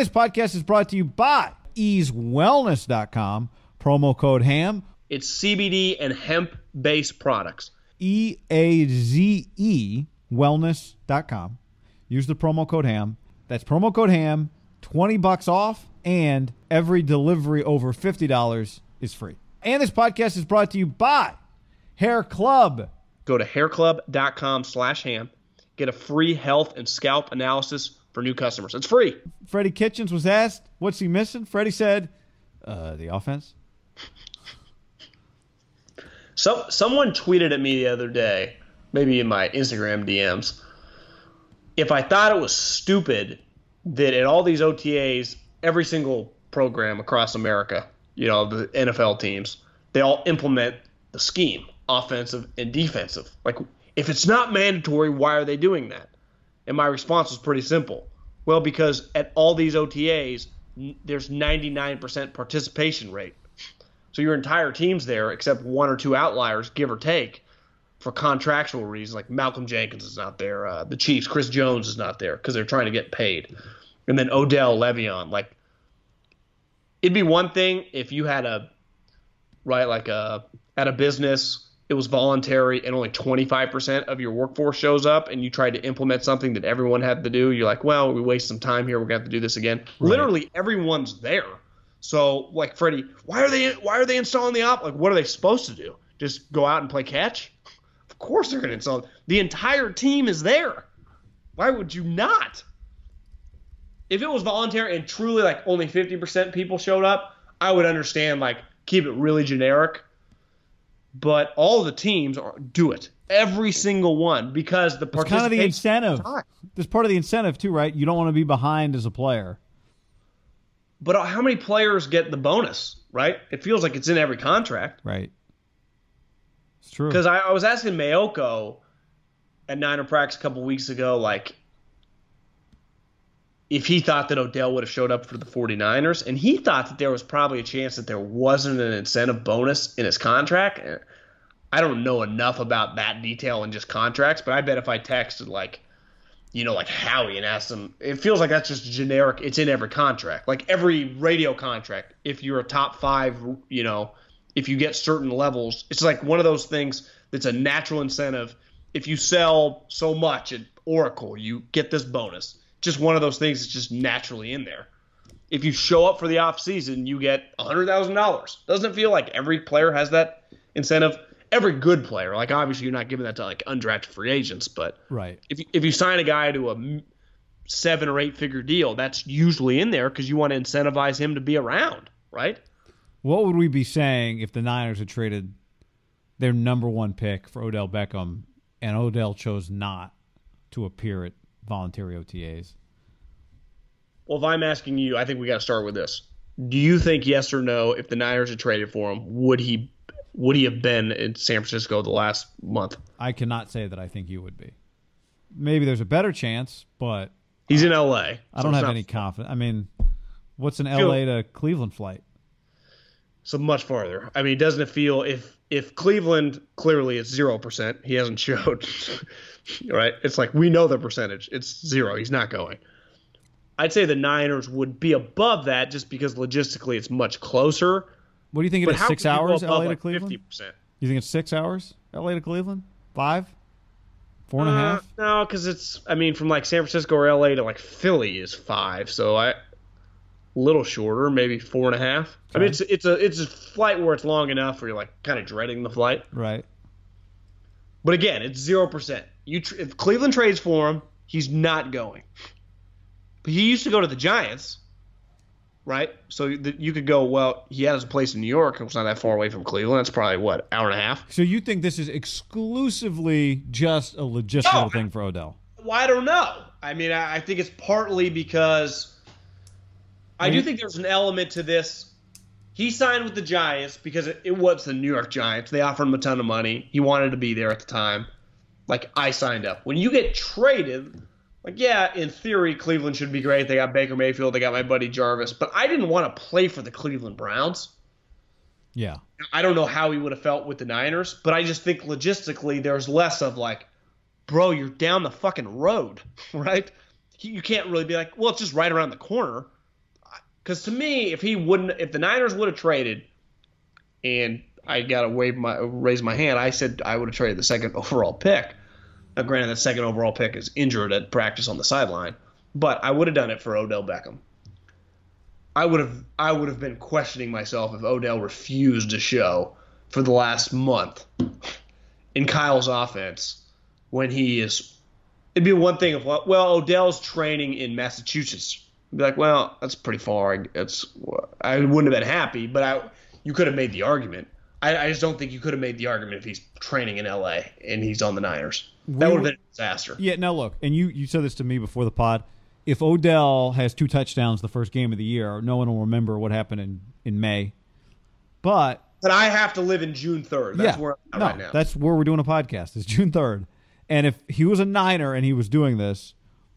This podcast is brought to you by eazewellness.com. Promo code HAM. It's CBD and hemp based products. E A Z E wellness.com. Use the promo code HAM. That's promo code HAM, 20 bucks off, and every delivery over $50 is free. And this podcast is brought to you by Hair Club. Go to hairclub.com slash ham. Get a free health and scalp analysis for new customers. It's free. Freddie Kitchens was asked, what's he missing? Freddie said, uh, the offense. So someone tweeted at me the other day, maybe in my Instagram DMs, if I thought it was stupid that at all these OTAs, every single program across America, you know, the NFL teams, they all implement the scheme, offensive and defensive. Like if it's not mandatory, why are they doing that? And my response was pretty simple. Well, because at all these OTAs, there's 99% participation rate. So your entire team's there, except one or two outliers, give or take, for contractual reasons. Like Malcolm Jenkins is not there. Uh, the Chiefs, Chris Jones is not there because they're trying to get paid. And then Odell, Le'Veon. Like, it'd be one thing if you had a, right, like a, at a business – it was voluntary and only 25% of your workforce shows up and you try to implement something that everyone had to do, you're like, well, we waste some time here. We're going to have to do this again. Right. Literally everyone's there. So like Freddie, why are they why are they installing the op? Like what are they supposed to do? Just go out and play catch? Of course they're going to install. It. The entire team is there. Why would you not? If it was voluntary and truly like only 50% people showed up, I would understand like keep it really generic but all the teams are, do it. Every single one because the it's kind of the incentive. There's part of the incentive too, right? You don't want to be behind as a player. But uh, how many players get the bonus? Right? It feels like it's in every contract. Right. It's true. Because I, I, was asking Maiocco at Niner Practice a couple weeks ago, like, if he thought that Odell would have showed up for the 49ers, and he thought that there was probably a chance that there wasn't an incentive bonus in his contract. Eh, I don't know enough about that detail in just contracts, but I bet if I texted like, you know, like Howie and asked him, it feels like that's just generic. It's in every contract, like every radio contract. If you're a top five, you know, if you get certain levels, it's like one of those things that's a natural incentive. If you sell so much at Oracle, you get this bonus just one of those things that's just naturally in there. If you show up for the off season, you get hundred thousand dollars. Doesn't it feel like every player has that incentive? Every good player, like obviously you're not giving that to like undrafted free agents, but right. If you, if you sign a guy to a seven or eight figure deal. That's usually in there because you want to incentivize him to be around, right? What would we be saying if the Niners had traded their number one pick for Odell Beckham and Odell chose not to appear at voluntary OTAs? Well, if I'm asking you, I think we got to start with this. Do you think yes or no? If the Niners had traded for him, would he would he have been in San Francisco the last month? I cannot say that I think you would be. Maybe there's a better chance, but He's in L.A. I don't have any confidence. I mean, what's an LA to Cleveland flight? So much farther. I mean, doesn't it feel if if Cleveland clearly it's zero percent, he hasn't showed. right? It's like we know the percentage. It's zero. He's not going. I'd say the Niners would be above that just because logistically it's much closer. What do you think it is? Six could you go hours, LA to Cleveland? 50%? You think it's six hours, LA to Cleveland? Five? Four and a Uh, half? No, because it's. I mean, from like San Francisco or LA to like Philly is five, so I. Little shorter, maybe four and a half. I mean, it's it's a it's a flight where it's long enough where you're like kind of dreading the flight. Right. But again, it's zero percent. You tr- if Cleveland trades for him, he's not going. But he used to go to the Giants, right? So you could go. Well, he has a place in New York. It's not that far away from Cleveland. That's probably what hour and a half. So you think this is exclusively just a logistical No. thing for Odell? Well, I don't know. I mean, I, I think it's partly because I do think there's an element to this. He signed with the Giants because it, it was the New York Giants. They offered him a ton of money. He wanted to be there at the time. Like I signed up. When you get traded, like yeah, in theory, Cleveland should be great. They got Baker Mayfield. They got my buddy Jarvis. But I didn't want to play for the Cleveland Browns. Yeah. I don't know how he would have felt with the Niners, but I just think logistically there's less of like, bro, you're down the fucking road, right? You can't really be like, well, it's just right around the corner. Because to me, if he wouldn't, if the Niners would have traded, and I gotta wave my raise my hand, I said I would have traded the second overall pick. Now, granted, that second overall pick is injured at practice on the sideline, but I would have done it for Odell Beckham. I would have I would have been questioning myself if Odell refused to show for the last month in Kyle's offense when he is. It'd be one thing if well Odell's training in Massachusetts. Be like, well, that's pretty far. It's I wouldn't have been happy, but I you could have made the argument. I, I just don't think you could have made the argument if he's training in L.A. and he's on the Niners. That would have been a disaster. Yeah, now look, and you, you said this to me before the pod. If Odell has two touchdowns the first game of the year, no one will remember what happened in, in May. But But I have to live in June third. That's yeah, where I'm no, at right now. that's where we're doing a podcast. It's June third, and if he was a Niner and he was doing this,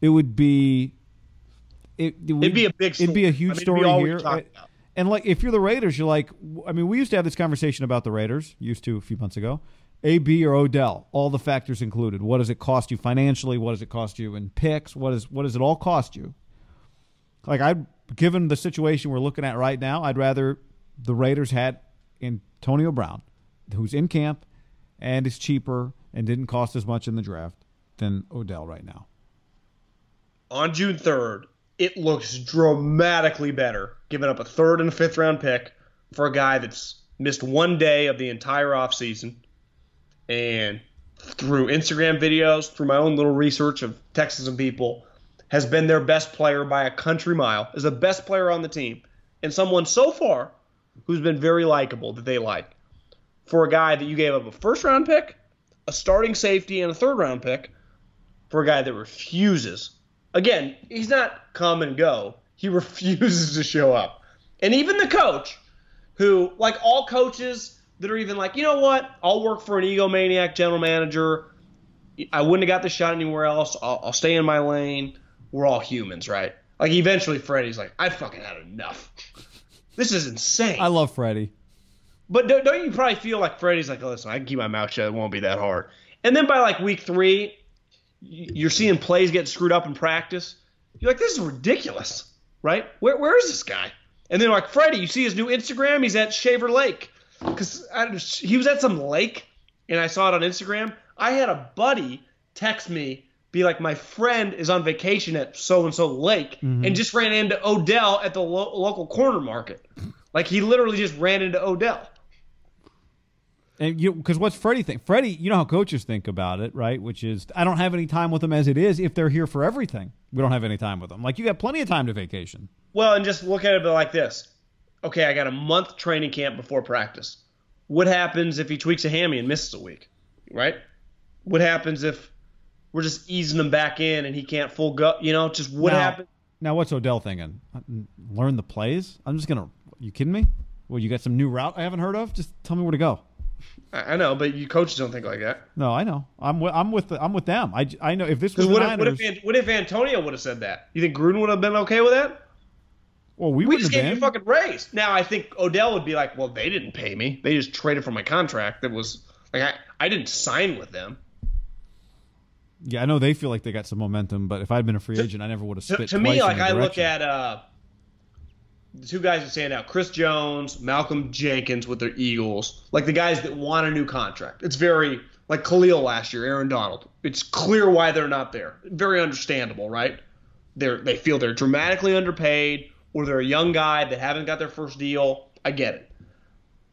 it would be it, would, It'd be a big story. It'd be a huge I mean, story here. And like, if you're the Raiders, you're like, I mean, we used to have this conversation about the Raiders. Used to a few months ago. AB or Odell, all the factors included. What does it cost you financially? What does it cost you in picks? What is what does it all cost you? Like I, given the situation we're looking at right now, I'd rather the Raiders had Antonio Brown, who's in camp and is cheaper and didn't cost as much in the draft than Odell right now. on June 3rd, it looks dramatically better giving up a third and a fifth round pick for a guy that's missed one day of the entire offseason. And through Instagram videos, through my own little research of texting some people, has been their best player by a country mile, is the best player on the team, and someone so far who's been very likable that they like. For a guy that you gave up a first round pick, a starting safety, and a third round pick, for a guy that refuses. Again, he's not come and go. He refuses to show up. And even the coach, who, like all coaches that are even like, you know what, I'll work for an egomaniac general manager. I wouldn't have got the shot anywhere else. I'll, I'll stay in my lane. We're all humans, right? Like eventually, Freddie's like, I fucking had enough. This is insane. I love Freddie. But don't, don't you probably feel like Freddie's like, listen, I can keep my mouth shut. It won't be that hard. And then by like week three, you're seeing plays get screwed up in practice. You're like, this is ridiculous, right? Where, where is this guy? And then like Freddie, you see his new Instagram. He's at Shaver Lake because he was at some lake, and I saw it on Instagram. I had a buddy text me, be like, my friend is on vacation at so and so lake, mm-hmm. and just ran into Odell at the lo- local corner market. Like he literally just ran into Odell. And you, because what's Freddie think? Freddie, you know how coaches think about it, right? Which is, I don't have any time with them as it is if they're here for everything. we don't have any time with them. Like you got plenty of time to vacation. Well, and just look at it like this. Okay, I got a month training camp before practice. What happens if he tweaks a hammy and misses a week? Right? What happens if we're just easing him back in and he can't full go? You know, just what now, happens? Now, what's Odell thinking? Uh, learn the plays? I'm just gonna. You kidding me? Well, you got some new route I haven't heard of? Just tell me where to go. I know, but you coaches don't think like that. No, I know. I'm with, I'm with the, I'm with them. I, I know if this was what if, what if what if Antonio would have said that? You think Gruden would have been okay with that? Well, we, we just gave been. you a fucking raise. Now I think Odell would be like, well, they didn't pay me. They just traded for my contract. That was like I, I didn't sign with them. Yeah, I know they feel like they got some momentum, but if I'd been a free agent, I never would have spit. To, to me, like I look at uh, two guys that stand out: Chris Jones, Malcolm Jenkins with their Eagles, like the guys that want a new contract. It's very like Khalil last year, Aaron Donald. It's clear why they're not there. Very understandable, right? They're they feel they're dramatically underpaid or they're a young guy that haven't got their first deal. I get it.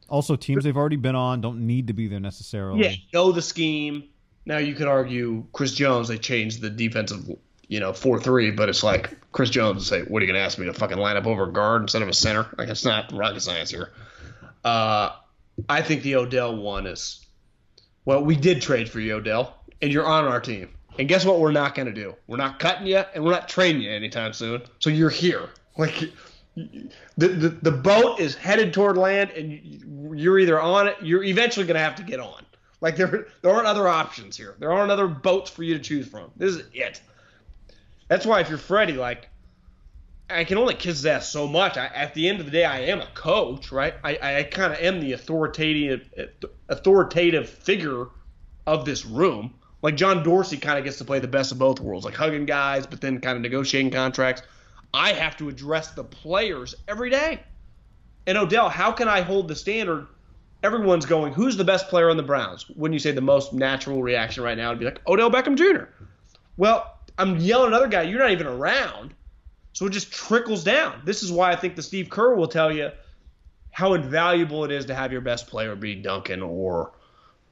Also, teams they've already been on don't need to be there necessarily. Yeah, know the scheme. Now you could argue Chris Jones. They changed the defensive, you know, four three, but it's like Chris Jones would say, "What are you going to ask me to fucking line up over a guard instead of a center?" Like it's not rocket science here. Uh, I think the Odell one is. Well, we did trade for you, Odell, and you're on our team. And guess what? We're not going to do. We're not cutting you, and we're not trading you anytime soon. So you're here. Like the, the the boat is headed toward land, and you're either on it. You're eventually going to have to get on. Like there there aren't other options here. There aren't other boats for you to choose from. This is it. That's why if you're Freddie, like I can only kiss his ass so much. I, at the end of the day, I am a coach, right? I, I kind of am the authoritative authoritative figure of this room. Like John Dorsey kind of gets to play the best of both worlds, like hugging guys, but then kind of negotiating contracts. I have to address the players every day. And Odell, how can I hold the standard? Everyone's going, who's the best player on the Browns? Wouldn't you say the most natural reaction right now would be like Odell Beckham Jr. Well, I'm yelling at another guy, you're not even around. So it just trickles down. This is why I think the Steve Kerr will tell you how invaluable it is to have your best player be Duncan or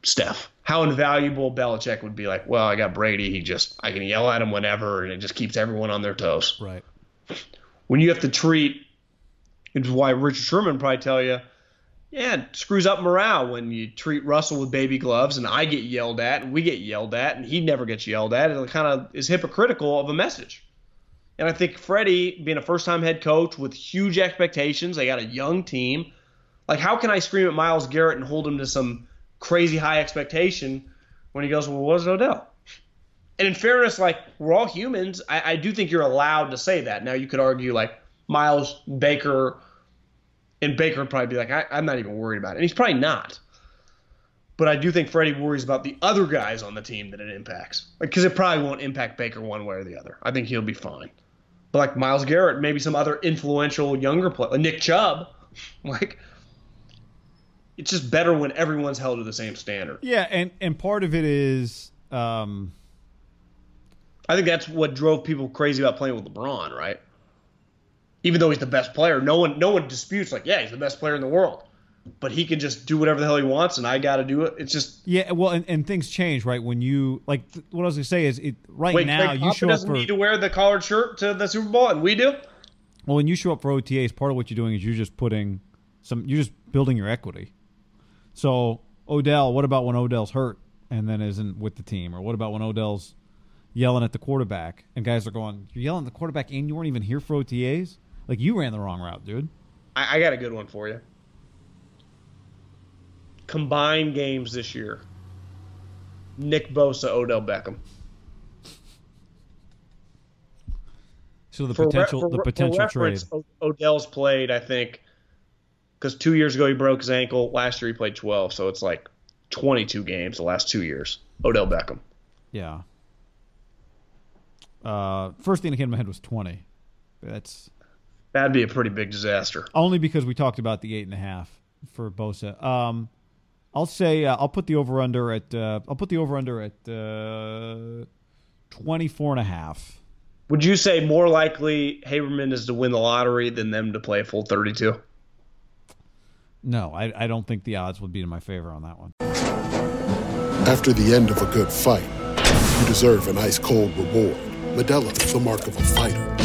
Steph. How invaluable Belichick would be like, well, I got Brady. He just, I can yell at him whenever, and it just keeps everyone on their toes. Right when you have to treat, it's why Richard Sherman probably tell you, yeah, it screws up morale when you treat Russell with baby gloves and I get yelled at and we get yelled at and he never gets yelled at. It kind of is hypocritical of a message. And I think Freddie, being a first time head coach with huge expectations, they got a young team. Like, how can I scream at Myles Garrett and hold him to some crazy high expectation when he goes, well, what is Odell? And in fairness, like we're all humans. I, I do think you're allowed to say that. Now you could argue like Myles Baker, and Baker would probably be like, I, am not even worried about it, and he's probably not. But I do think Freddie worries about the other guys on the team that it impacts, because like, it probably won't impact Baker one way or the other. I think he'll be fine. But like Myles Garrett, maybe some other influential younger player, like Nick Chubb, like it's just better when everyone's held to the same standard. Yeah, and and part of it is. Um I think that's what drove people crazy about playing with LeBron, right? Even though he's the best player, no one no one disputes like, yeah, he's the best player in the world. But he can just do whatever the hell he wants, and I got to do it. It's just yeah. Well, and, and things change, right? When you like, what I was gonna say is, it right Wait, now you show doesn't up for, need to wear the collared shirt to the Super Bowl, and we do. Well, when you show up for OTAs, part of what you're doing is you're just putting some, you're just building your equity. So Odell, what about when Odell's hurt and then isn't with the team, or what about when Odell's yelling at the quarterback, and guys are going, "You're yelling at the quarterback, and you weren't even here for OTAs. Like you ran the wrong route, dude." I, I got a good one for you. Combined games this year: Nick Bosa, Odell Beckham. So the for potential, re- for, the potential trade. Odell's played, I think, because two years ago he broke his ankle. Last year he played 12, so it's like 22 games the last two years. Odell Beckham. Yeah. Uh, first thing that came to my head was twenty. That's that'd be a pretty big disaster. Only because we talked about the eight and a half for Bosa. Um, I'll say uh, I'll put the over under at uh, I'll put the over under at uh, 24 and a half. Would you say more likely Haberman is to win the lottery than them to play a full 32? No, I, I don't think the odds would be in my favor on that one. After the end of a good fight, you deserve an ice cold reward. Modelo is the mark of a fighter.